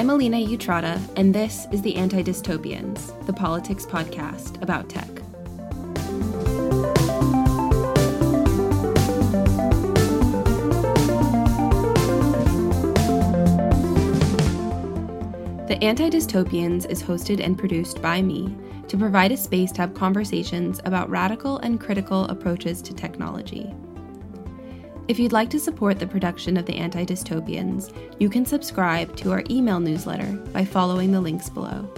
I'm Alina Utrata, and this is the Anti Dystopians, the politics podcast about tech. The Anti Dystopians is hosted and produced by me to provide a space to have conversations about radical and critical approaches to technology. If you'd like to support the production of the Anti Dystopians, you can subscribe to our email newsletter by following the links below.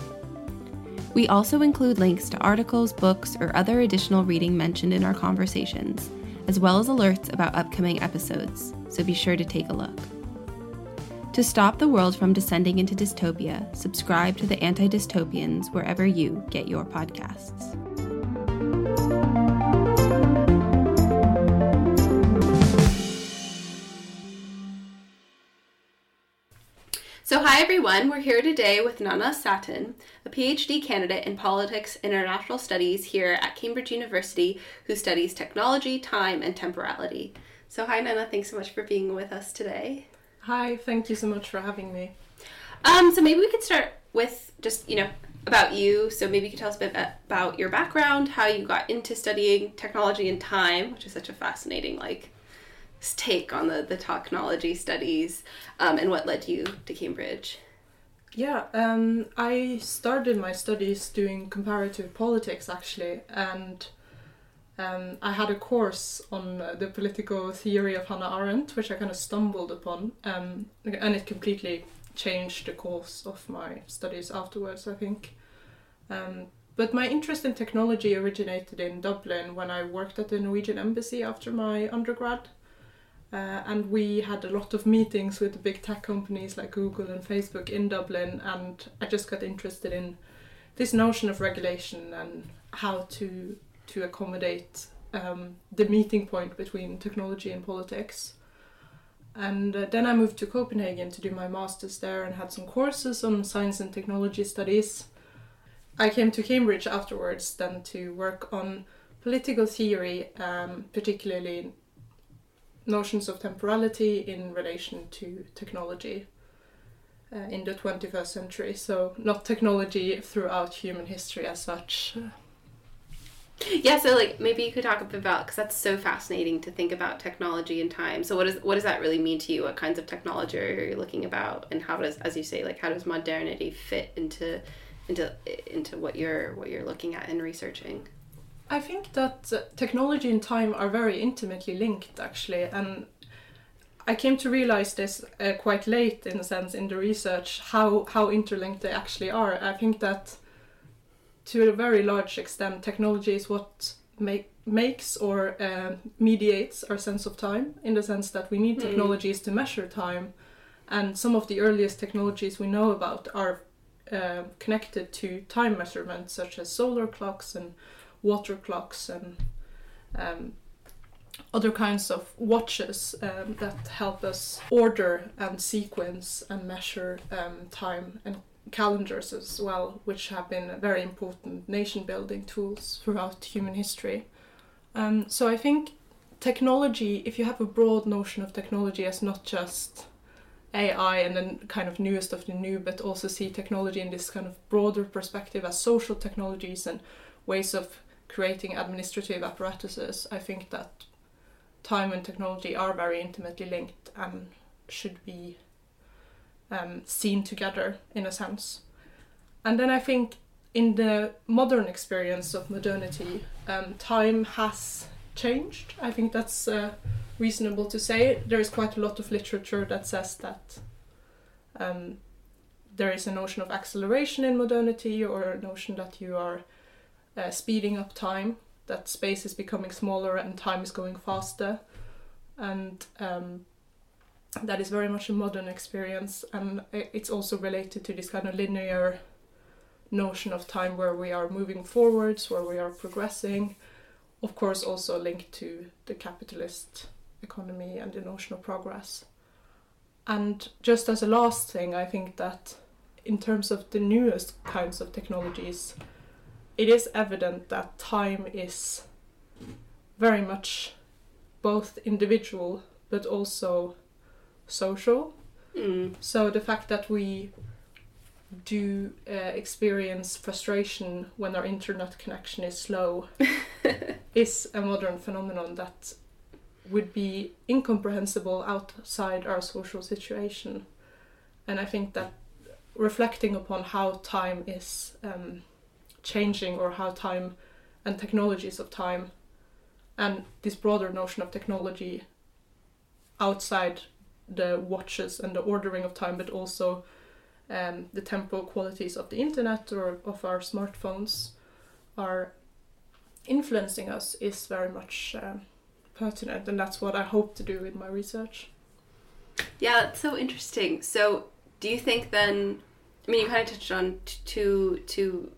We also include links to articles, books, or other additional reading mentioned in our conversations, as well as alerts about upcoming episodes, so be sure to take a look. To stop the world from descending into dystopia, subscribe to the Anti Dystopians wherever you get your podcasts. So, hi everyone, we're here today with Nanna Saeten, a PhD candidate in politics and international studies here at Cambridge University who studies technology, time, and temporality. So, hi Nanna, thanks so much for being with us today. Hi, thank you so much for having me. Um, so, maybe we could start with just, you know, about you. So, maybe you could tell us a bit about your background, how you got into studying technology and time, which is such a fascinating, like, take on the, the technology studies um, and what led you to Cambridge? Yeah, um, I started my studies doing comparative politics actually, and um, I had a course on the political theory of Hannah Arendt, which I kind of stumbled upon, um, and it completely changed the course of my studies afterwards, I think. Um, but my interest in technology originated in Dublin when I worked at the Norwegian embassy after my undergrad. Uh, and we had a lot of meetings with the big tech companies like Google and Facebook in Dublin, and I just got interested in this notion of regulation and how to to accommodate um, the meeting point between technology and politics. And uh, then I moved to Copenhagen to do my master's there and had some courses on science and technology studies. I came to Cambridge afterwards then to work on political theory, um, particularly notions of temporality in relation to technology uh, in the 21st century. So, not technology throughout human history as such. Yeah, so like maybe you could talk a bit about because that's so fascinating to think about technology and time. So what does what does that really mean to you? What kinds of technology are you looking about, and how does, as you say, like how does modernity fit into into into what you're what you're looking at and researching? I think that uh, technology and time are very intimately linked, actually, and I came to realize this uh, quite late, in a sense, in the research how how interlinked they actually are. I think that to a very large extent, technology is what make makes or uh, mediates our sense of time in the sense that we need mm. technologies to measure time and some of the earliest technologies we know about are uh, connected to time measurements such as solar clocks and water clocks and um, other kinds of watches um, that help us order and sequence and measure um, time and calendars as well, which have been very important nation building tools throughout human history. Um, so I think technology, if you have a broad notion of technology as not just AI and then kind of newest of the new, but also see technology in this kind of broader perspective as social technologies and ways of creating administrative apparatuses, I think that time and technology are very intimately linked and should be um, seen together in a sense. And then I think in the modern experience of modernity, um, time has changed. I think that's uh, reasonable to say. There is quite a lot of literature that says that um, there is a notion of acceleration in modernity or a notion that you are uh, speeding up time, that space is becoming smaller and time is going faster. And um, that is very much a modern experience, and it's also related to this kind of linear notion of time where we are moving forwards, where we are progressing. Of course, also linked to the capitalist economy and the notion of progress. And just as a last thing, I think that in terms of the newest kinds of technologies, it is evident that time is very much both individual but also social. Mm. So the fact that we do uh, experience frustration when our internet connection is slow is a modern phenomenon that would be incomprehensible outside our social situation. And I think that reflecting upon how time is um, changing or how time and technologies of time and this broader notion of technology outside the watches and the ordering of time, but also um, the temporal qualities of the internet or of our smartphones are influencing us is very much um, pertinent, and that's what I hope to do with my research. Yeah, it's so interesting. So, do you think then? I mean, you kind of touched on two two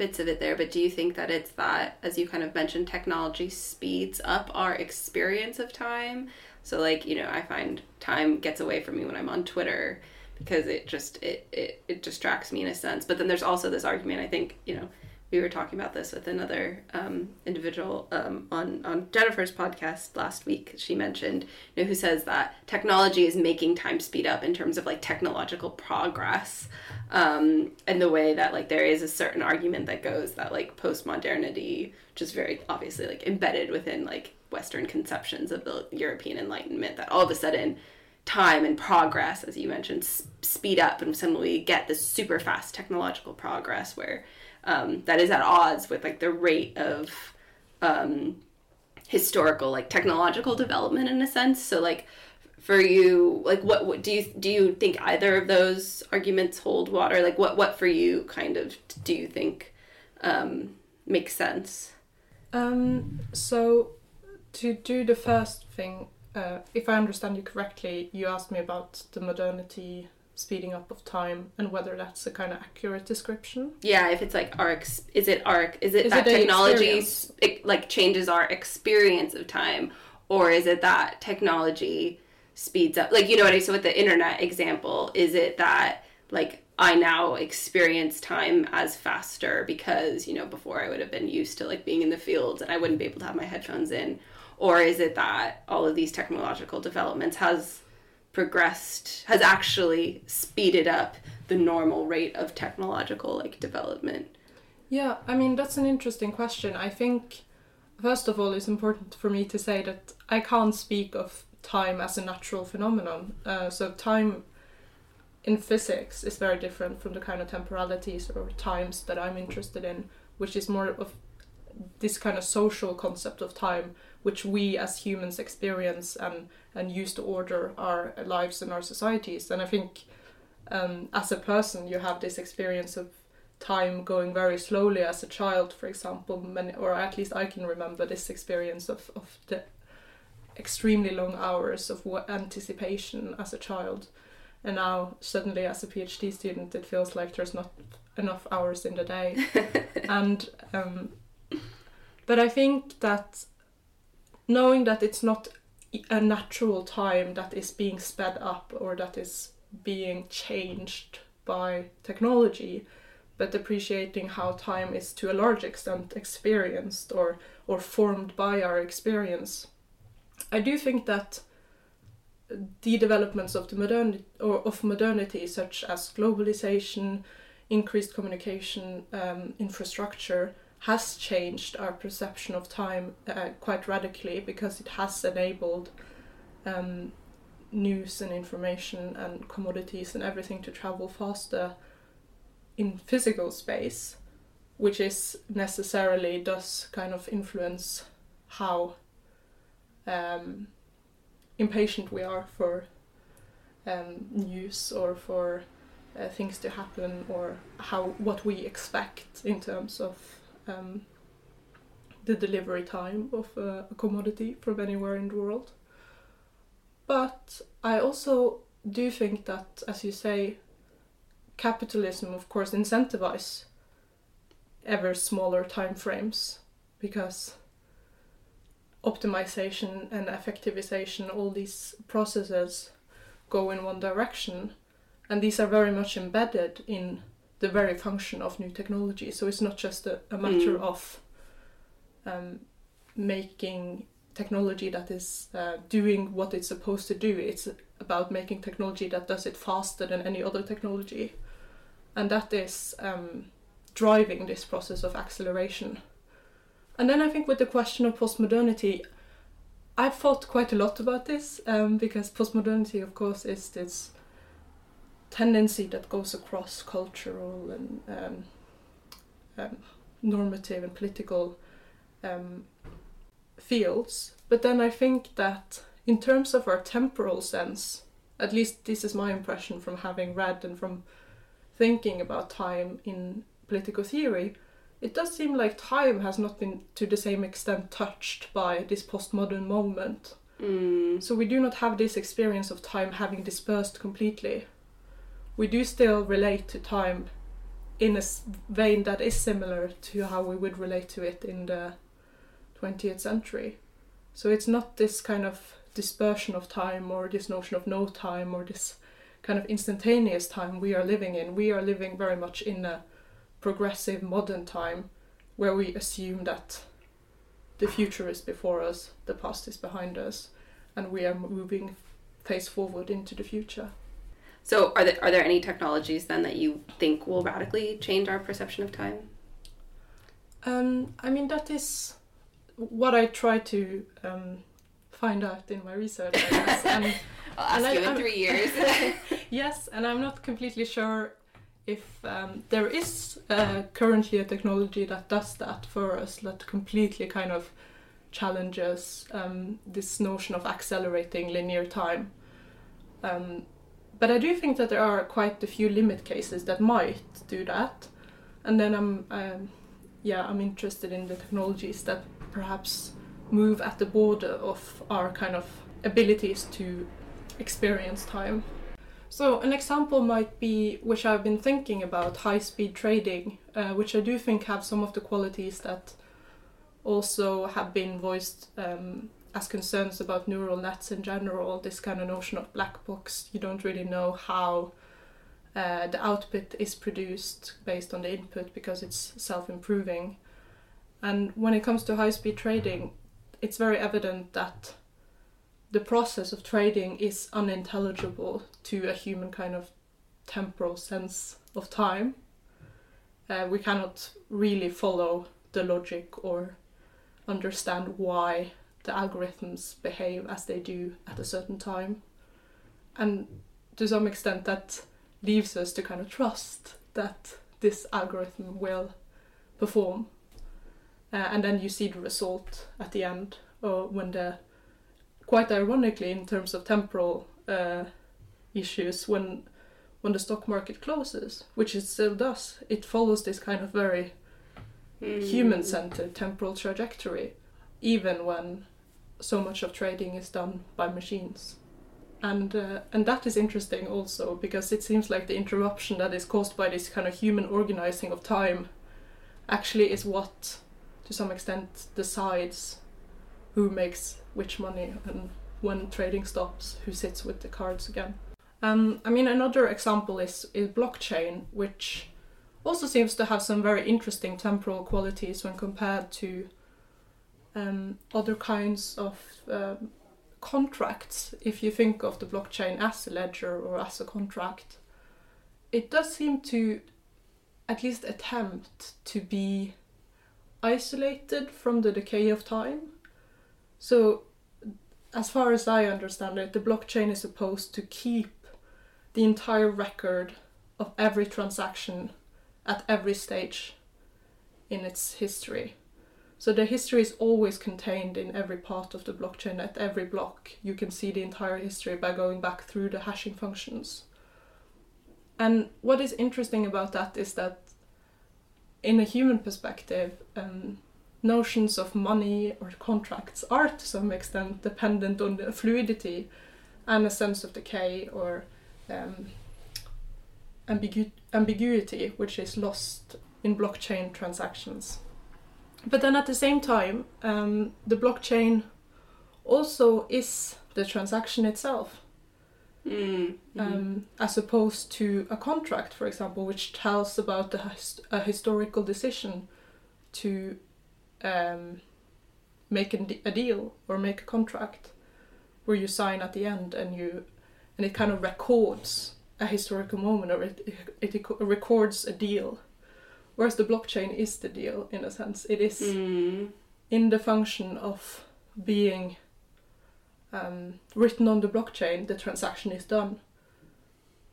bits of it there, but do you think that it's that, as you kind of mentioned, technology speeds up our experience of time? So, like, you know, I find time gets away from me when I'm on Twitter because it just it, it it distracts me in a sense. But then there's also this argument. I think you know we were talking about this with another um, individual um, on on Jennifer's podcast last week. She mentioned, you know, who says that technology is making time speed up in terms of like technological progress, um, and the way that like there is a certain argument that goes that like post modernity, which is very obviously like embedded within like Western conceptions of the European Enlightenment, that all of a sudden time and progress, as you mentioned, speed up, and suddenly get this super fast technological progress where um, that is at odds with like the rate of um, historical like technological development in a sense. So like for you like what, what do you do you think either of those arguments hold water? Like what what for you kind of do you think um, makes sense? Um, so to do the first thing uh, if i understand you correctly you asked me about the modernity speeding up of time and whether that's a kind of accurate description. Yeah, if it's like our ex- is it our is it is that it technology it, like changes our experience of time? Or is it that technology speeds up like you know what I mean? So with the internet example is it that like I now experience time as faster because you know before I would have been used to like being in the field and I wouldn't be able to have my headphones in? Or is it that all of these technological developments has progressed has actually speeded up the normal rate of technological like development? Yeah i mean that's an interesting question. I think first of all it's important for me to say that i can't speak of time as a natural phenomenon. Uh, so time in physics is very different from the kind of temporalities or times that i'm interested in which is more of this kind of social concept of time which we as humans experience and and use to order our lives and our societies. And I think um, as a person, you have this experience of time going very slowly as a child, for example, many, or at least I can remember this experience of, of the extremely long hours of anticipation as a child. And now, suddenly, as a PhD student, it feels like there's not enough hours in the day. and um, but I think that knowing that it's not a natural time that is being sped up or that is being changed by technology but appreciating how time is to a large extent experienced or or formed by our experience. I do think that the developments of the modern or of modernity such as globalization increased communication um, infrastructure has changed our perception of time uh, quite radically because it has enabled um, news and information and commodities and everything to travel faster in physical space, which is necessarily does kind of influence how um, impatient we are for um, news or for uh, things to happen or how what we expect in terms of um, the delivery time of a, commodity from anywhere in the world. But I also do think that, as you say, capitalism, of course, incentivizes ever smaller time frames because optimization and effectivization, all these processes go in one direction, and these are very much embedded in the very function of new technology. So it's not just a, a matter mm. of um, making technology that is uh, doing what it's supposed to do. It's about making technology that does it faster than any other technology. and that is um, driving this process of acceleration. And then I think with the question of postmodernity, I've thought quite a lot about this um, because postmodernity, of course, is this tendency that goes across cultural and um, um, normative and political um, fields. But then I think that in terms of our temporal sense, at least this is my impression from having read and from thinking about time in political theory, it does seem like time has not been to the same extent touched by this postmodern moment. Mm. So we do not have this experience of time having dispersed completely. We do still relate to time in a vein that is similar to how we would relate to it in the 20th century. So it's not this kind of dispersion of time or this notion of no time or this kind of instantaneous time we are living in. We are living very much in a progressive modern time where we assume that the future is before us, the past is behind us, and we are moving face forward into the future. So, are there, are there any technologies then that you think will radically change our perception of time? Um, I mean, that is what I try to um, find out in my research, I guess. And, I'll ask and you I, in three years. yes, and I'm not completely sure if um, there is uh, currently a technology that does that for us, that completely kind of challenges um, this notion of accelerating linear time. Um, but I do think that there are quite a few limit cases that might do that, and then I'm, um, yeah, I'm interested in the technologies that perhaps move at the border of our kind of abilities to experience time. So, an example might be, which I've been thinking about, high speed trading, uh, which I do think have some of the qualities that also have been voiced um, as concerns about neural nets in general. This kind of notion of black box, you don't really know how uh, the output is produced based on the input because it's self improving. And when it comes to high speed trading, it's very evident that the process of trading is unintelligible to a human kind of temporal sense of time. Uh, we cannot really follow the logic or understand why the algorithms behave as they do at a certain time. And to some extent, that leaves us to kind of trust that this algorithm will perform. Uh, and then you see the result at the end, or when the quite ironically in terms of temporal uh, issues when when the stock market closes, which it still does, it follows this kind of very mm. human-centered temporal trajectory, even when so much of trading is done by machines. And uh, and that is interesting also because it seems like the interruption that is caused by this kind of human organizing of time actually is what, to some extent, decides who makes which money and when trading stops, who sits with the cards again. Um, I mean, another example is, is blockchain, which also seems to have some very interesting temporal qualities when compared to um, other kinds of um, contracts. If you think of the blockchain as a ledger or as a contract, it does seem to at least attempt to be isolated from the decay of time so, as far as I understand it, the blockchain is supposed to keep the entire record of every transaction at every stage in its history. So the history is always contained in every part of the blockchain. At every block, you can see the entire history by going back through the hashing functions. And what is interesting about that is that, in a human perspective, um, notions of money or contracts are to some extent dependent on the fluidity and a sense of decay or um, ambigu- ambiguity, which is lost in blockchain transactions. But then at the same time, um, the blockchain also is the transaction itself. Mm, mm-hmm. um, as opposed to a contract, for example, which tells about a, a historical decision to um, make a, a deal or make a contract where you sign at the end and you and it kind of records a historical moment or it, it, it records a deal. Whereas the blockchain is the deal in a sense. It is Mm. in the function of being um, written on the blockchain, the transaction is done,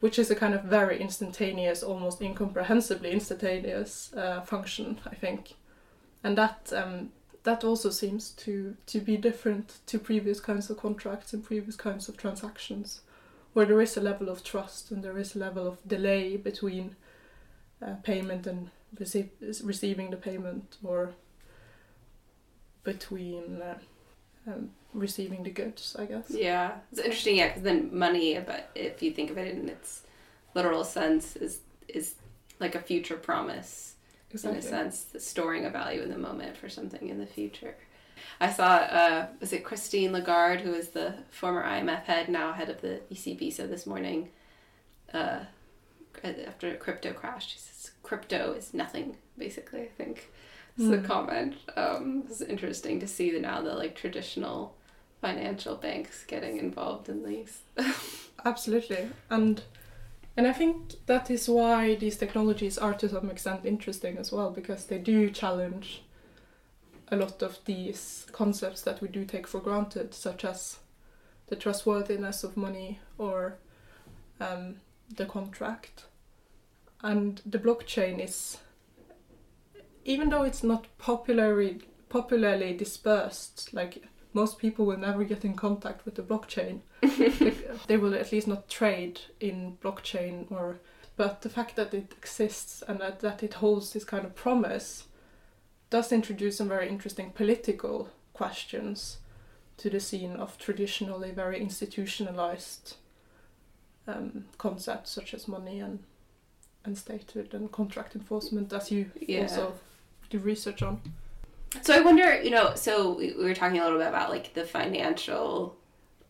which is a kind of very instantaneous, almost incomprehensibly instantaneous uh, function, I think, and that um, that also seems to to be different to previous kinds of contracts and previous kinds of transactions, where there is a level of trust and there is a level of delay between uh, payment and receive, receiving the payment or between uh, um, receiving the goods, I guess. Yeah, it's interesting. Yeah, because then money, but if you think of it in its literal sense, is is like a future promise in a sense, storing a value in the moment for something in the future. I saw, uh, was it Christine Lagarde, who is the former IMF head, now head of the ECB, so this morning, uh, after a crypto crash, she says, crypto is nothing, basically, I think. Is the Mm. comment. Um, it's interesting to see the, now the like traditional financial banks getting involved in these. Absolutely, and and I think that is why these technologies are to some extent interesting as well because they do challenge a lot of these concepts that we do take for granted, such as the trustworthiness of money or um, the contract. And the blockchain is, even though it's not popularly popularly dispersed, like most people will never get in contact with the blockchain they will at least not trade in blockchain or but the fact that it exists and that, that it holds this kind of promise does introduce some very interesting political questions to the scene of traditionally very institutionalized um, concepts such as money and and statehood and contract enforcement as you Yeah. also do research on So I wonder, you know, so we, we were talking a little bit about like the financial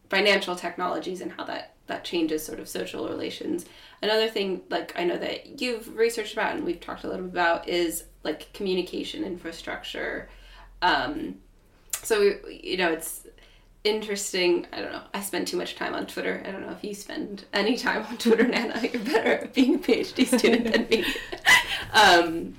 financial technologies and how that that changes sort of social relations. Another thing like I know that you've researched about and we've talked a little bit about is like communication infrastructure. Um so you know, it's interesting. I don't know. I spend too much time on Twitter. I don't know if you spend any time on Twitter, Nanna. You're better at being a PhD student than me. Um,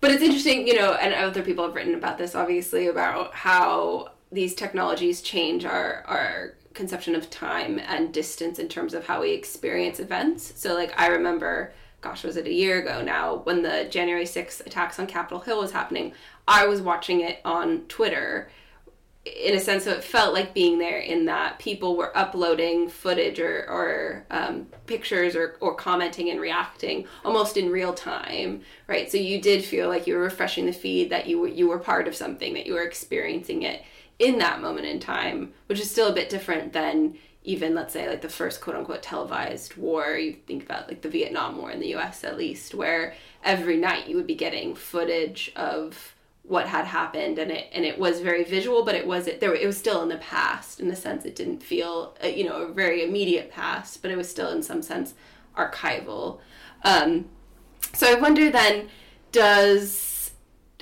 but it's interesting, you know, and other people have written about this, obviously, about how these technologies change our our conception of time and distance in terms of how we experience events. So, like, I remember, gosh, was it a year ago now, when the January 6th attacks on Capitol Hill was happening, I was watching it on Twitter in a sense so it felt like being there in that people were uploading footage or, or um, pictures or, or commenting and reacting almost in real time right? So you did feel like you were refreshing the feed that you were you were part of something that you were experiencing it in that moment in time which is still a bit different than even let's say like the first quote unquote televised war. You think about like the vietnam war in the us at least where every night you would be getting footage of what had happened and it and it was very visual but it was it there it was still in the past in the sense it didn't feel uh, you know a very immediate past but it was still in some sense archival. Um, so i wonder then does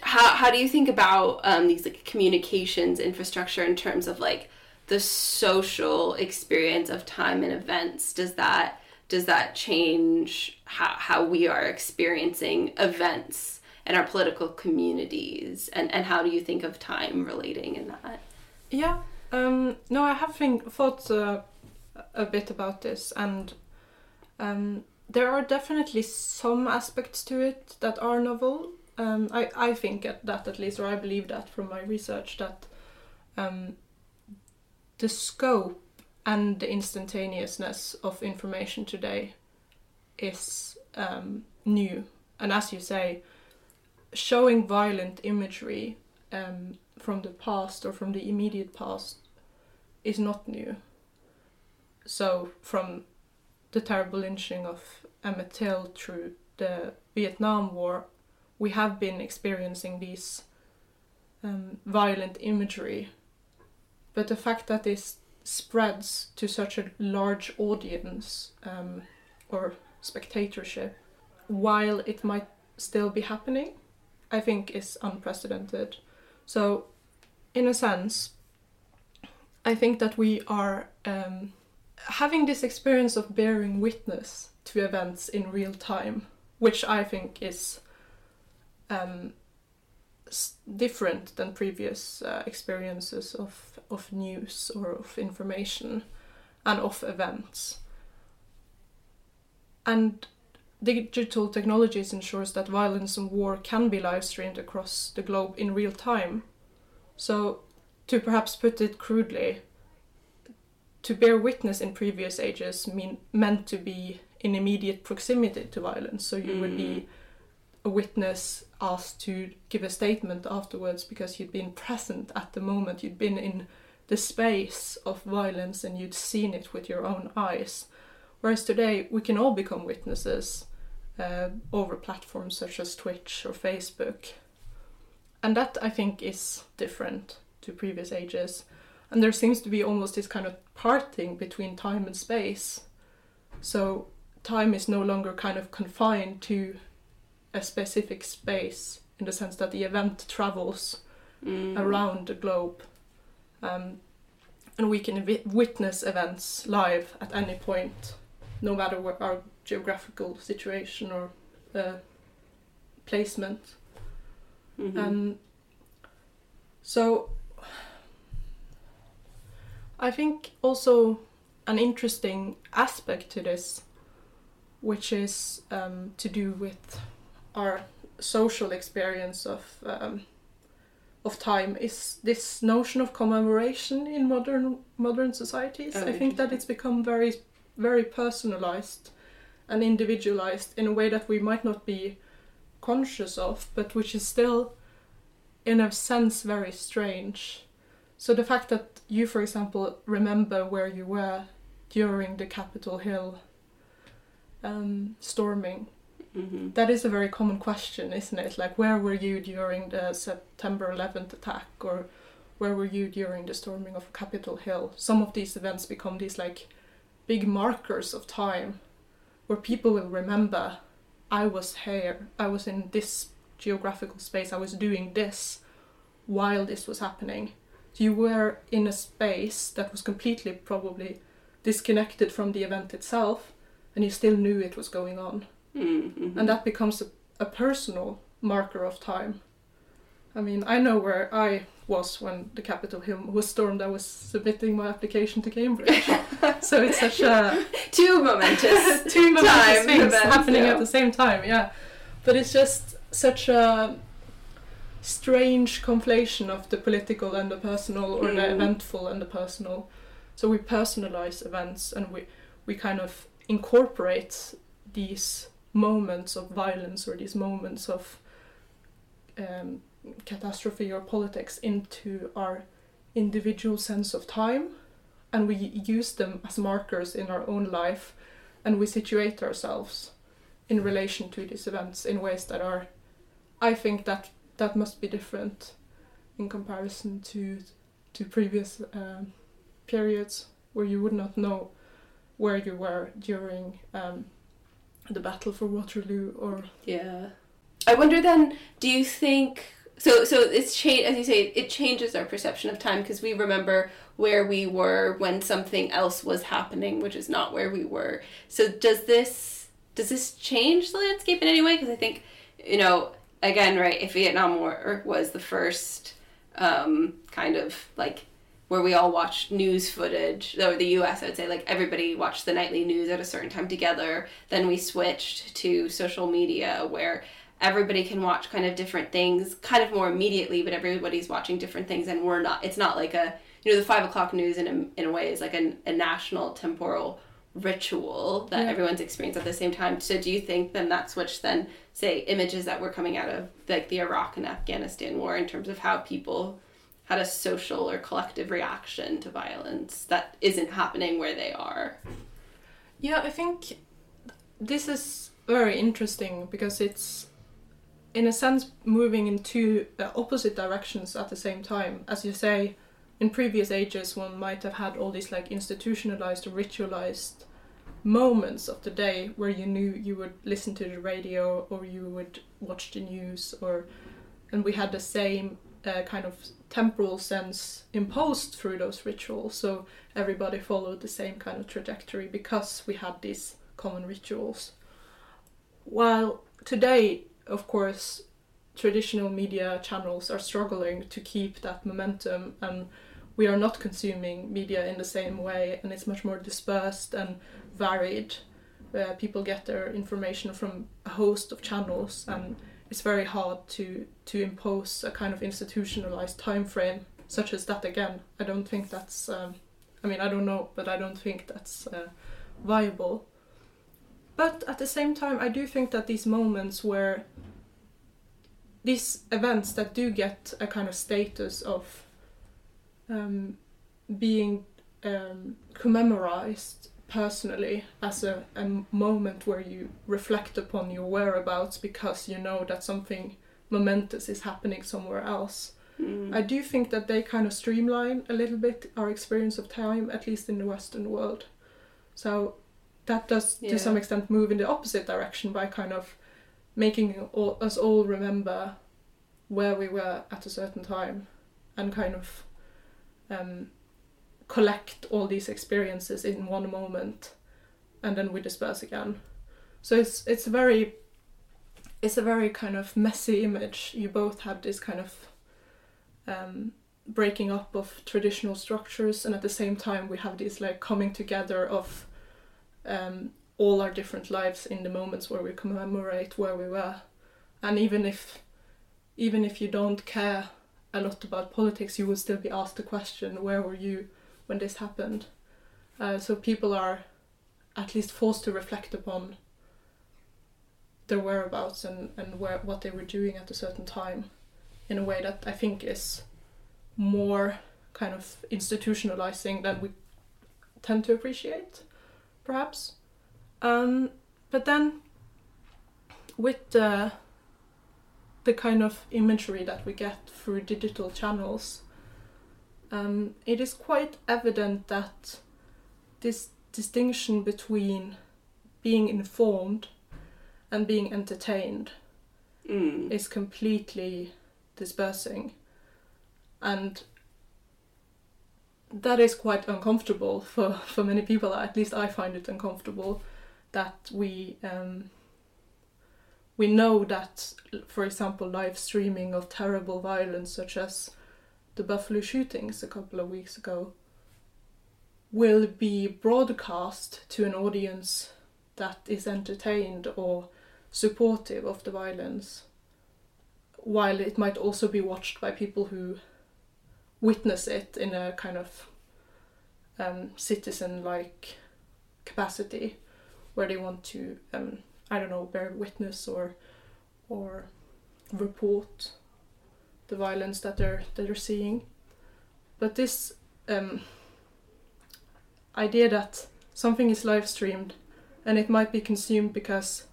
how, how do you think about um, these like communications infrastructure in terms of like the social experience of time and events? Does that does that change how, how we are experiencing events and our political communities and, and how do you think of time relating in that Yeah, um, no, I have think, thought uh, a bit about this, and um, there are definitely some aspects to it that are novel. Um, I, I think at that at least, or I believe that from my research, that um, the scope and the instantaneousness of information today is um, new. And as you say, showing violent imagery um, from the past or from the immediate past is not new. So, from the terrible lynching of Emmett Till through the Vietnam War, we have been experiencing these um, violent imagery. But the fact that this spreads to such a large audience um, or spectatorship while it might still be happening, I think is unprecedented. So, in a sense, I think that we are um, having this experience of bearing witness to events in real time, which I think is um, different than previous uh, experiences of, of news or of information and of events. And digital technologies ensures that violence and war can be live streamed across the globe in real time. So, to perhaps put it crudely, to bear witness in previous ages mean meant to be in immediate proximity to violence. So you would be mm. a witness asked to give a statement afterwards because you'd been present at the moment, you'd been in the space of violence and you'd seen it with your own eyes. Whereas today we can all become witnesses uh, over platforms such as Twitch or Facebook. And that I think is different to previous ages. And there seems to be almost this kind of parting between time and space. So time is no longer kind of confined to a specific space in the sense that the event travels Mm. around the globe. Um, and we can vi- witness events live at any point, no matter where our geographical situation or uh, placement. Mhm. Um, so I think also an interesting aspect to this, which is um, to do with our social experience of um, of time, is this notion of commemoration in modern modern societies. Oh, I think that it's become very very personalized and individualized in a way that we might not be conscious of, but which is still, in a sense, very strange. So the fact that you, for example, remember where you were during the Capitol Hill um, storming, Mhm. that is a very common question, isn't it? Like, where were you during the September 11th attack, or where were you during the storming of Capitol Hill? Some of these events become these like big markers of time, where people will remember, I was here, I was in this geographical space, I was doing this while this was happening. So you were in a space that was completely probably disconnected from the event itself, and you still knew it was going on Mhm. and that becomes a, a personal marker of time. I mean, I know where I was when the Capitol Hill was stormed. I was submitting my application to Cambridge, so it's such a Two momentous. two momentous things events, happening yeah. at the same time. Yeah, but it's just such a strange conflation of the political and the personal, or the Mm. eventful and the personal. So we personalize events, and we we kind of incorporate these moments of violence or these moments of um, catastrophe or politics into our individual sense of time and we use them as markers in our own life and we situate ourselves in relation to these events in ways that are i think that that must be different in comparison to to previous um, periods where you would not know where you were during um, the battle for waterloo or Yeah. I wonder then, do you think so so it's change as you say it changes our perception of time because we remember where we were when something else was happening which is not where we were. So does this does this change the landscape in any way because I think you know again right if Vietnam War was the first um, kind of like where we all watched news footage or the US I would say like everybody watched the nightly news at a certain time together then we switched to social media where everybody can watch kind of different things kind of more immediately but everybody's watching different things and we're not it's not like a you know the five o'clock news in a, in a way is like a, a national temporal ritual that Yeah. everyone's experienced at the same time so do you think then that which then say images that were coming out of like the iraq and afghanistan war in terms of how people had a social or collective reaction to violence that isn't happening where they are Yeah, I think this is very interesting because it's, in a sense, moving in two uh, opposite directions at the same time. As you say, in previous ages, one might have had all these like institutionalized or ritualized moments of the day where you knew you would listen to the radio or you would watch the news or and we had the same uh, kind of temporal sense imposed through those rituals so everybody followed the same kind of trajectory because we had these common rituals. While today, of course, traditional media channels are struggling to keep that momentum and we are not consuming media in the same way and it's much more dispersed and varied. Uh, people get their information from a host of channels and it's very hard to to impose a kind of institutionalized time frame such as that again. I don't think that's um, I mean I don't know but I don't think that's uh, viable. But at the same time I do think that these moments where these events that do get a kind of status of um, being um, commemorized personally as a, a moment where you reflect upon your whereabouts because you know that something momentous is happening somewhere else. Mm. I do think that they kind of streamline a little bit our experience of time, at least in the Western world. So that does, Yeah. to some extent, move in the opposite direction by kind of making all, us all remember where we were at a certain time and kind of um, collect all these experiences in one moment and then we disperse again. So it's it's a very it's a very kind of messy image. You both have this kind of um, breaking up of traditional structures, and at the same time we have this like coming together of um, all our different lives in the moments where we commemorate where we were, and even if even if you don't care a lot about politics, you will still be asked the question, "Where were you when this happened?" Uh, so people are at least forced to reflect upon their whereabouts and, and where what they were doing at a certain time in a way that I think is more kind of institutionalizing than we tend to appreciate, perhaps. Um, but then with the the kind of imagery that we get through digital channels, um, it is quite evident that this distinction between being informed and being entertained Mm. is completely dispersing. And that is quite uncomfortable for, for many people. At least i find it uncomfortable that we um, we know that for example live streaming of terrible violence such as the buffalo shootings a couple of weeks ago will be broadcast to an audience that is entertained or supportive of the violence while it might also be watched by people who witness it in a kind of um, citizen like capacity where they want to um, I don't know bear witness or or report the violence that they're that they're seeing. But this um, idea that something is live streamed and it might be consumed because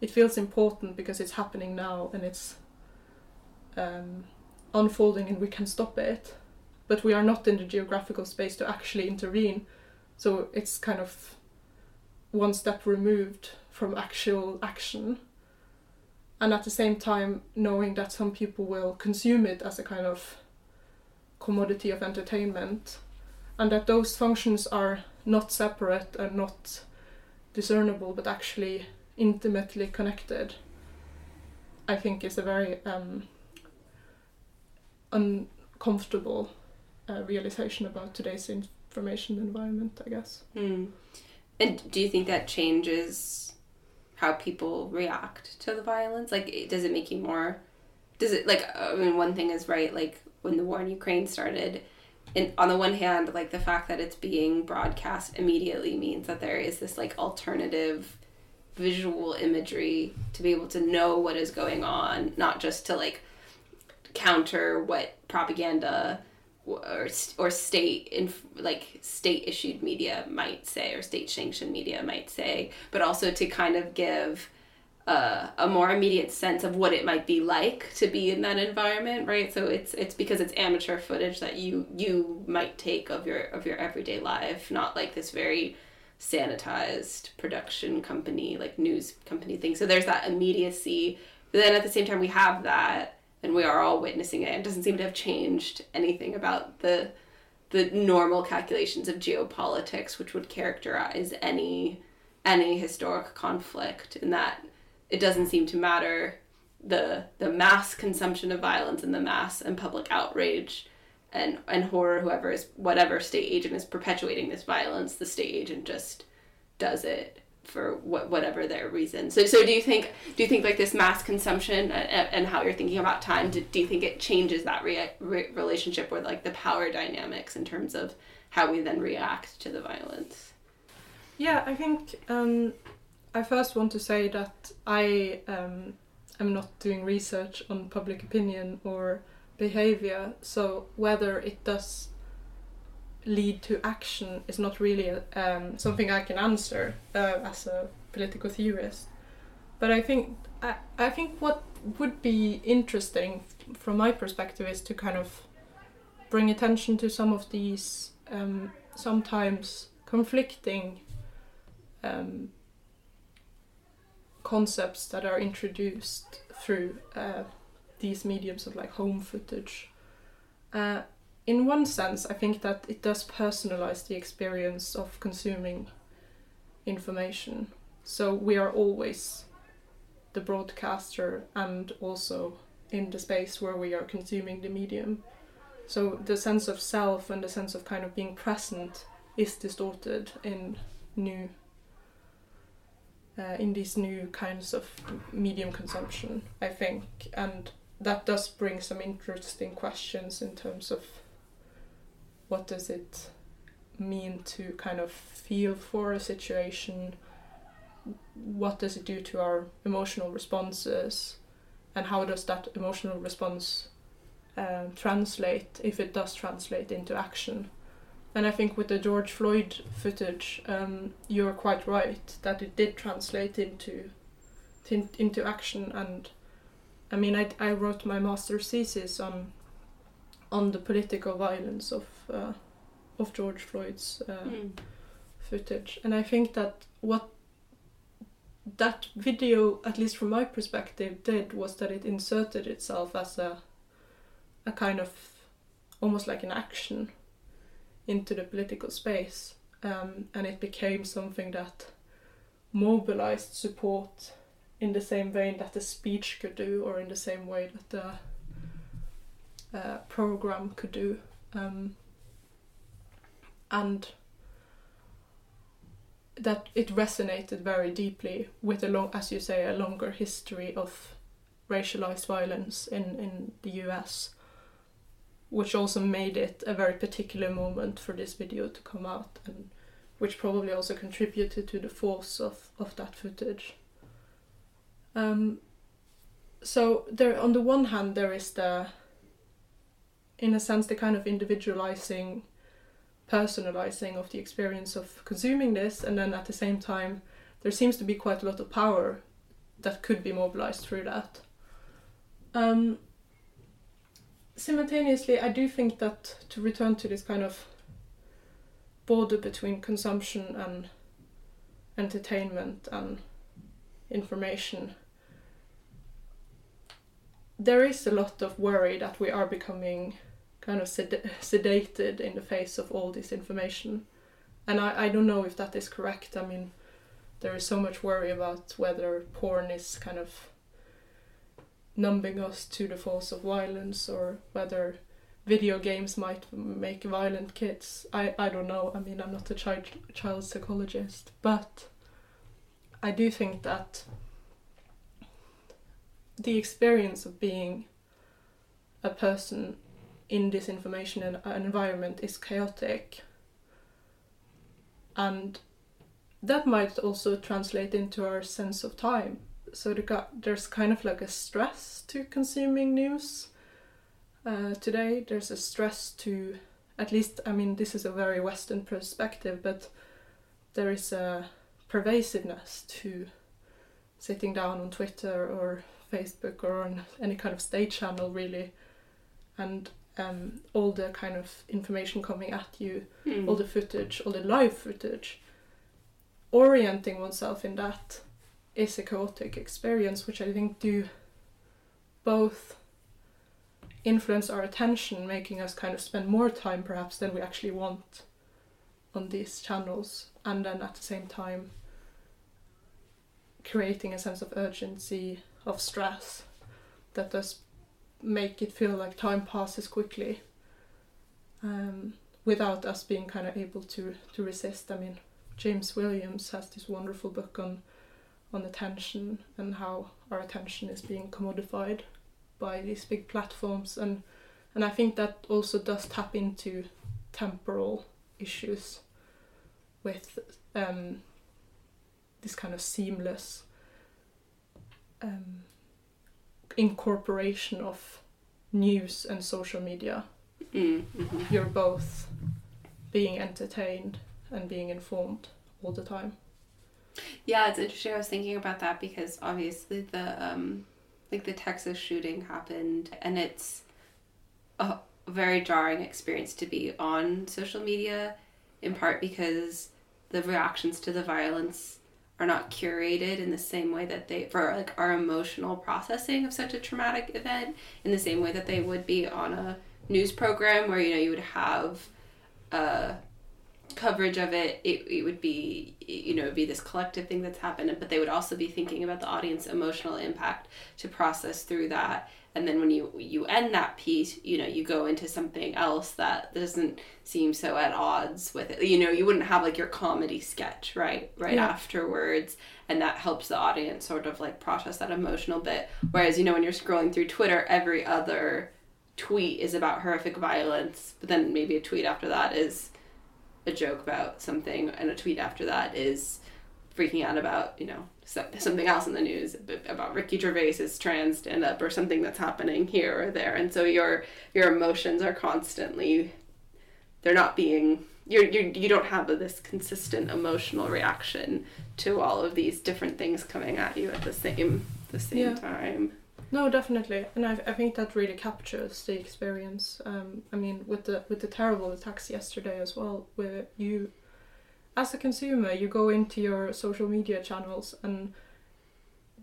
it feels important because it's happening now and it's um, unfolding and we can stop it but we are not in the geographical space to actually intervene. So it's kind of one step removed from actual action. And at the same time knowing that some people will consume it as a kind of commodity of entertainment. And that those functions are not separate and not discernible but actually intimately connected i think is a very um, uncomfortable uh, realization about today's information environment i guess. Mm. And do you think that changes how people react to the violence? Like, does it make you more? Does it like? I mean, one thing is right. Like when the war in Ukraine started, and on the one hand, like the fact that it's being broadcast immediately means that there is this like alternative visual imagery to be able to know what is going on, not just to like counter what propaganda or or state in like state issued media might say or state sanctioned media might say, but also to kind of give uh, a more immediate sense of what it might be like to be in that environment, right? So it's it's because it's amateur footage that you you might take of your of your everyday life, not like this very sanitized production company like news company thing. So there's that immediacy, but then at the same time we have that and we are all witnessing it. It doesn't seem to have changed anything about the the normal calculations of geopolitics, which would characterize any any historic conflict in that it doesn't seem to matter the the mass consumption of violence and the mass and public outrage and and horror whoever is whatever state agent is perpetuating this violence the state agent just does it for what whatever their reason. So so do you think do you think like this mass consumption and, and how you're thinking about time do, do you think it changes that re- re- relationship with like the power dynamics in terms of how we then react to the violence? Yeah i think um, i first want to say that i um, am not doing research on public opinion or behavior. So whether it does lead to action is not really um, something I can answer uh, as a political theorist. But I think I, I think what would be interesting from my perspective is to kind of bring attention to some of these um, sometimes conflicting um, concepts that are introduced through uh, these mediums of like home footage. Uh, in one sense, I think that it does personalize the experience of consuming information. So we are always the broadcaster and also in the space where we are consuming the medium. So the sense of self and the sense of kind of being present is distorted in new uh, in these new kinds of medium consumption, I think, and that does bring some interesting questions in terms of what does it mean to kind of feel for a situation? What does it do to our emotional responses? And how does that emotional response um, translate if it does translate into action? And i think with the george floyd footage um, you're quite right that it did translate into into action. And i mean i, I wrote my master's thesis on on the political violence of uh, of George Floyd's uh, mm. footage, and I think that what that video, at least from my perspective, did was that it inserted itself as a a kind of almost like an action into the political space, um, and it became something that mobilized support in the same vein that the speech could do, or in the same way that the uh, program could do. Um, and that it resonated very deeply with a long, as you say, a longer history of racialized violence in, in the US, which also made it a very particular moment for this video to come out, and which probably also contributed to the force of, of that footage. Um, so there, on the one hand, there is the in a sense, the kind of individualizing, personalizing of the experience of consuming this, and then at the same time, there seems to be quite a lot of power that could be mobilized through that. Um, simultaneously, I do think that to return to this kind of border between consumption and entertainment and information there is a lot of worry that we are becoming kind of sed- sedated in the face of all this information. And I, I don't know if that is correct. I mean, there is so much worry about whether porn is kind of numbing us to the force of violence or whether video games might make violent kids. I, I don't know. I mean, I'm not a child, child psychologist, but I do think that the experience of being a person in this information and uh, environment is chaotic. And that might also translate into our sense of time. So the, there's kind of like a stress to consuming news. Uh, today there's a stress to at least i mean this is a very western perspective but there is a pervasiveness to sitting down on twitter or facebook or on any kind of state channel really. And um, all the kind of information coming at you, mm. all the footage, all the live footage, orienting oneself in that is a chaotic experience, which I think do both influence our attention, making us kind of spend more time perhaps than we actually want on these channels, and then at the same time creating a sense of urgency, of stress, that does make it feel like time passes quickly um, without us being kind of able to, to resist. I mean, James Williams has this wonderful book on on attention and how our attention is being commodified by these big platforms and and I think that also does tap into temporal issues with um, this kind of seamless um, incorporation of news and social media. Mm, hmm You're both being entertained and being informed all the time. Yeah, it's interesting. I was thinking about that because obviously the um, like the Texas shooting happened, and it's a very jarring experience to be on social media, in part because the reactions to the violence are not curated in the same way that they for like our emotional processing of such a traumatic event in the same way that they would be on a news program where you know you would have uh coverage of it, it, it would be you know be this collective thing that's happened but they would also be thinking about the audience emotional impact to process through that. And then when you you end that piece you know you go into something else that doesn't seem so at odds with it. You know you wouldn't have like your comedy sketch right right Yeah. afterwards. And that helps the audience sort of like process that emotional bit. Whereas you know when you're scrolling through twitter every other tweet is about horrific violence but then maybe a tweet after that is a joke about something and a tweet after that is freaking out about you know something else in the news about Ricky Gervais's trans stand up or something that's happening here or there and so your your emotions are constantly they're not being you're, you're you don't have this consistent emotional reaction to all of these different things coming at you at the same the same Yeah. time No, definitely, and I, I think that really captures the experience. Um, I mean, with the with the terrible attacks yesterday as well, where you, as a consumer, you go into your social media channels and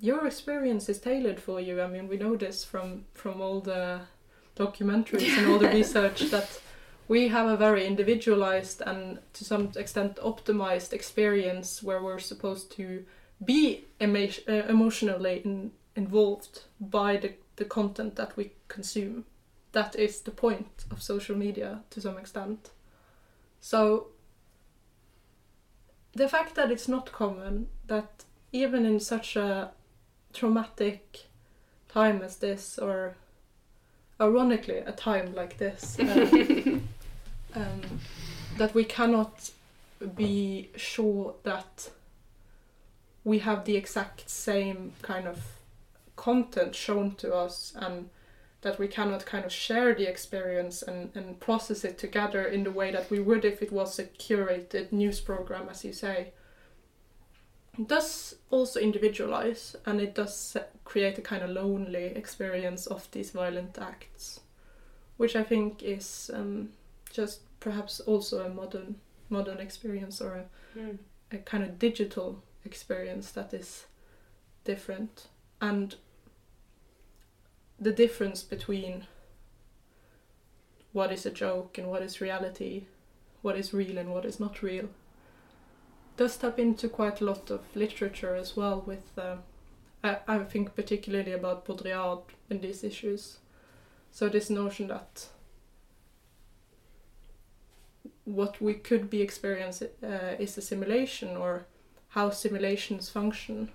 your experience is tailored for you. I mean, we know this from from all the documentaries and all the research that we have a very individualized and to some extent optimized experience where we're supposed to be emo- uh, emotionally in, involved by the, the content that we consume. That is the point of social media to some extent. So, the fact that it's not common, that even in such a traumatic time as this, or ironically, a time like this, um, um, that we cannot be sure that we have the exact same kind of content shown to us and that we cannot kind of share the experience and, and process it together in the way that we would if it was a curated news program, as you say. It does also individualize and it does create a kind of lonely experience of these violent acts, which I think is um, just perhaps also a modern modern experience or a Mm. a kind of digital experience that is different and the difference between what is a joke and what is reality what is real and what is not real does tap into quite a lot of literature as well with uh, I, I think particularly about Baudrillard and these issues so this notion that what we could be experiencing uh, is a simulation or how simulations function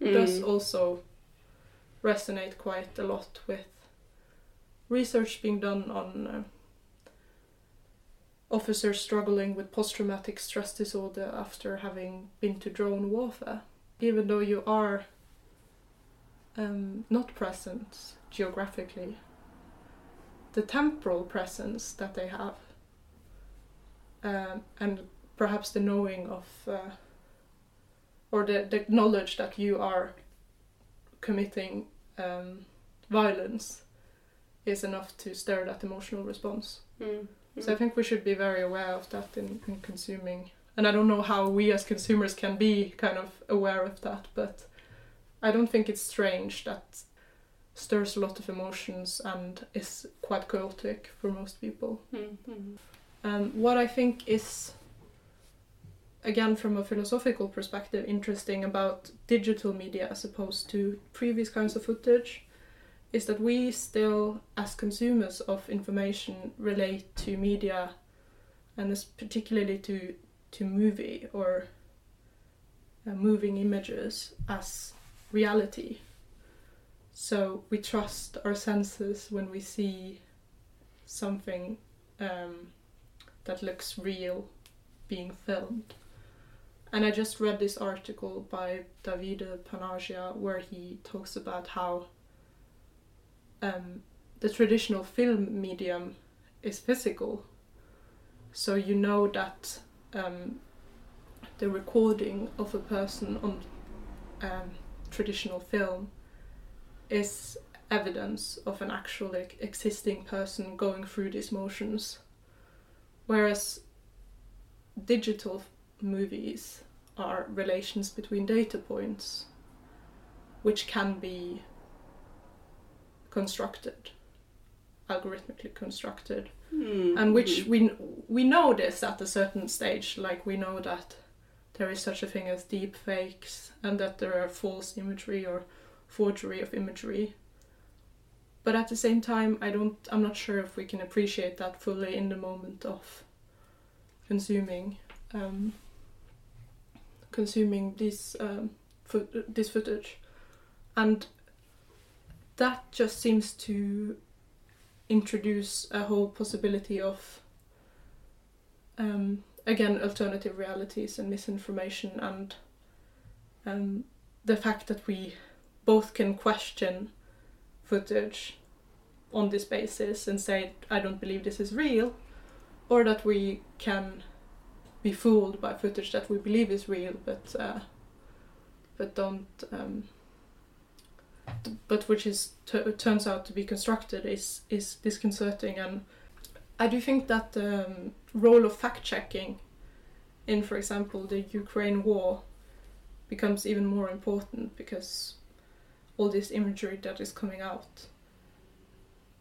does Mm. also resonate quite a lot with research being done on uh, officers struggling with post-traumatic stress disorder after having been to drone warfare. Even though you are um, not present geographically the temporal presence that they have um, and perhaps the knowing of uh, or the, the knowledge that you are committing um, violence is enough to stir that emotional response. Mm. So I think we should be very aware of that in, in consuming. And I don't know how we as consumers can be kind of aware of that, but I don't think it's strange that stirs a lot of emotions and is quite chaotic for most people. Mm. Mm. Um, what I think is again from a philosophical perspective interesting about digital media as opposed to previous kinds of footage is that we still as consumers of information relate to media and this particularly to to movie or uh, moving images as reality so we trust our senses when we see something um, that looks real being filmed. And I just read this article by Davide Panagia where he talks about how um, the traditional film medium is physical. So you know that um, the recording of a person on um, traditional film is evidence of an actual existing person going through these motions. Whereas digital movies are relations between data points, which can be constructed, algorithmically constructed, Mm. and which we we know this at a certain stage. Like we know that there is such a thing as deep fakes, and that there are false imagery or forgery of imagery. But at the same time, I don't. I'm not sure if we can appreciate that fully in the moment of consuming um, consuming this um, fo- this footage, and that just seems to introduce a whole possibility of um, again alternative realities and misinformation and um, the fact that we both can question footage on this basis and say I don't believe this is real or that we can be fooled by footage that we believe is real but uh, but don't um, but which is turns out to be constructed is is disconcerting. And I do think that the um, role of fact checking in for example the Ukraine war becomes even more important because all this imagery that is coming out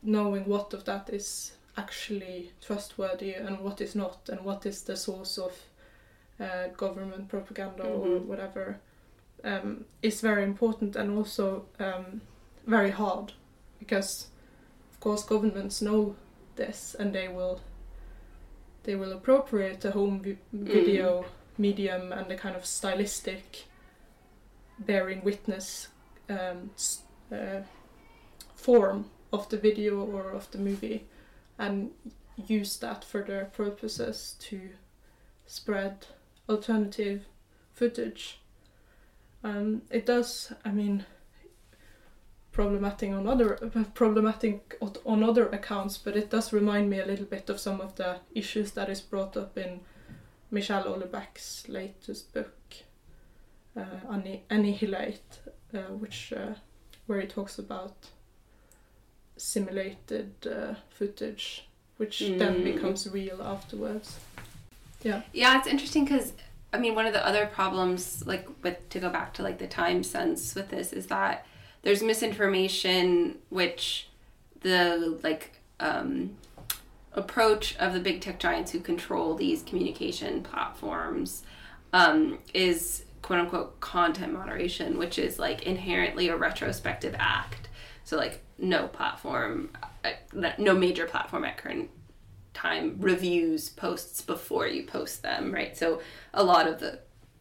knowing what of that is actually trustworthy and what is not and what is the source of uh, government propaganda or Mhm. whatever um, is very important and also um, very hard. Because of course governments know this and they will they will appropriate the home vi- video medium and the kind of stylistic bearing witness um, uh, form of the video or of the movie and use that for their purposes to spread alternative footage. Um, it does, I mean, problematic on other problematic on- other accounts, but it does remind me a little bit of some of the issues that is brought up in Michel Houellebecq's latest book, uh, Annihilate, uh, which uh, where he talks about simulated uh, footage, which then Mm. becomes real afterwards. Yeah. Yeah, it's interesting because I mean, one of the other problems, like with to go back to like the time sense with this, is that there's misinformation, which the like um, approach of the big tech giants who control these communication platforms um, is quote unquote content moderation, which is like inherently a retrospective act. So like no platform, uh, no major platform at current time reviews posts before you post them, right? So a lot of the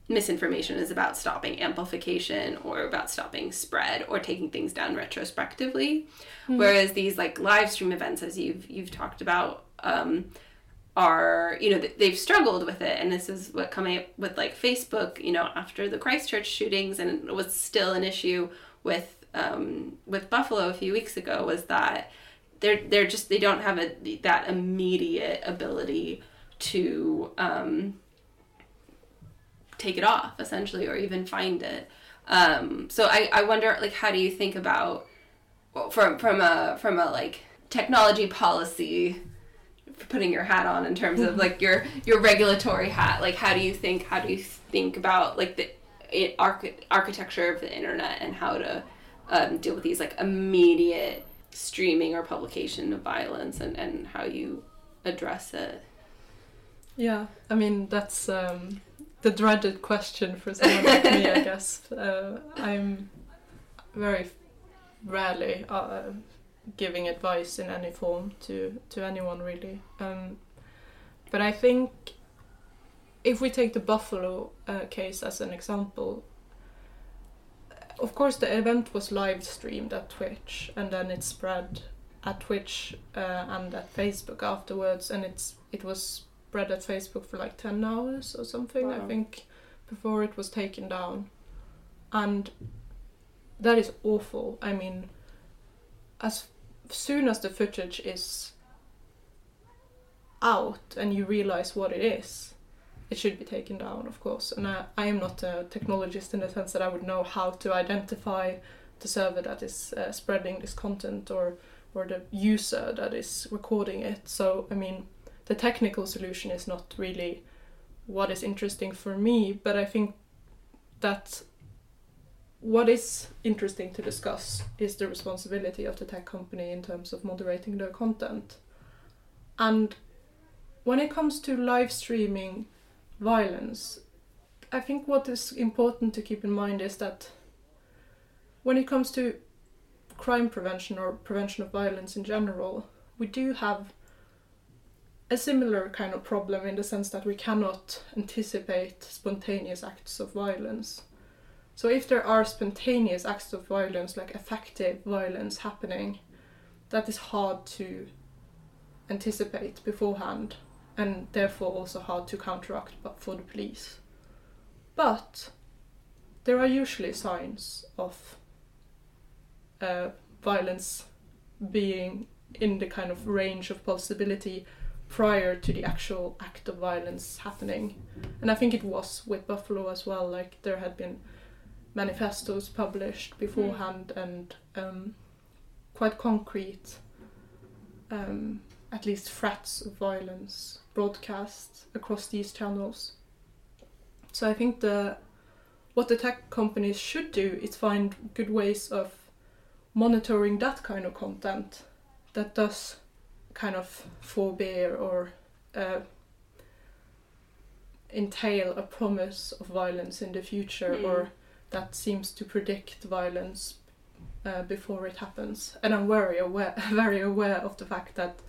misinformation is about stopping amplification or about stopping spread or taking things down retrospectively. Whereas these like live stream events, as you've you've talked about, um, are you know they've struggled with it, and this is what coming up with like Facebook, you know, after the Christchurch shootings, and it was still an issue with um, with Buffalo a few weeks ago, was that they're they're just they don't have a that immediate ability to um, take it off essentially or even find it. Um, so I, I wonder like how do you think about well, from from a from a like technology policy putting your hat on in terms of like your your regulatory hat like how do you think how do you think about like the it, arch- architecture of the internet and how to um, deal with these like immediate streaming or publication of violence and, and how you address it Yeah, I mean that's um, the dreaded question for someone like me, I guess. Uh, I'm very rarely uh, giving advice in any form to to anyone really. Um, but I think if we take the Buffalo uh, case as an example, of course the event was live streamed at Twitch and then it spread at Twitch uh, and at Facebook afterwards, and it's it was spread at Facebook for like ten hours or something. Wow. I think before it was taken down, and that is awful. I mean, as soon as the footage is out and you realize what it is, it should be taken down, of course. And I, I am not a technologist in the sense that I would know how to identify the server that is uh, spreading this content or or the user that is recording it. So I mean, the technical solution is not really what is interesting for me, but I think that what is interesting to discuss is the responsibility of the tech company in terms of moderating their content. And when it comes to live streaming violence, I think what is important to keep in mind is that when it comes to crime prevention or prevention of violence in general, we do have a similar kind of problem in the sense that we cannot anticipate spontaneous acts of violence. So if there are spontaneous acts of violence, like effective violence happening, that is hard to anticipate beforehand and therefore also hard to counteract but for the police. But there are usually signs of uh, violence being in the kind of range of possibility prior to the actual act of violence happening. And I think it was with Buffalo as well, like there had been manifestos published beforehand and um, quite concrete, um, at least threats of violence broadcast across these channels. So I think the what the tech companies should do is find good ways of monitoring that kind of content that does kind of forbear or uh, entail a promise of violence in the future Mm. or that seems to predict violence uh, before it happens. And I'm very aware, very aware of the fact that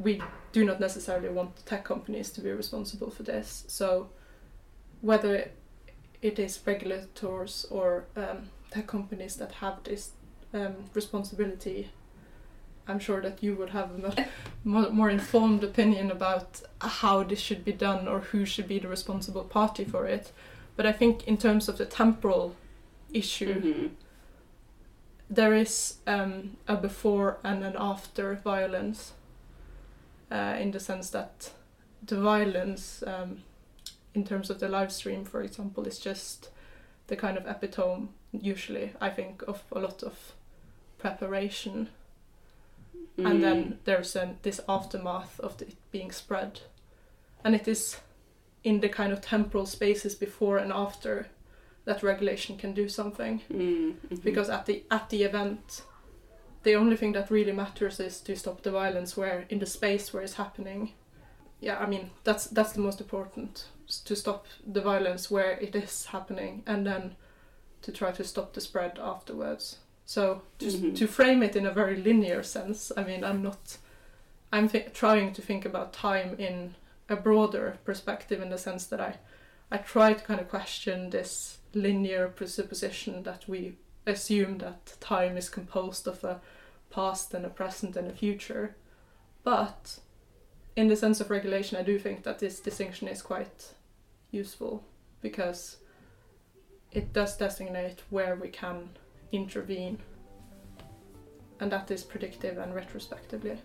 we do not necessarily want tech companies to be responsible for this. So whether it is regulators or um, tech companies that have this um, responsibility, I'm sure that you would have a much more, more informed opinion about how this should be done or who should be the responsible party for it. But I think in terms of the temporal issue, Mhm. there is um, a before and an after violence uh, in the sense that the violence um, in terms of the live stream for example is just the kind of epitome usually i think of a lot of preparation. And then there's an, this aftermath of it being spread. And it is in the kind of temporal spaces before and after that regulation can do something. Mm, mhm. because at the at the event the only thing that really matters is to stop the violence where in the space where it's happening yeah i mean that's that's the most important to stop the violence where it is happening and then to try to stop the spread afterwards so to, Mhm. to frame it in a very linear sense i mean i'm not i'm th- trying to think about time in a broader perspective in the sense that i i try to kind of question this linear presupposition that we assume that time is composed of a past and a present and a future. But in the sense of regulation, I do think that this distinction is quite useful because it does designate where we can intervene, and that is predictive and retrospectively.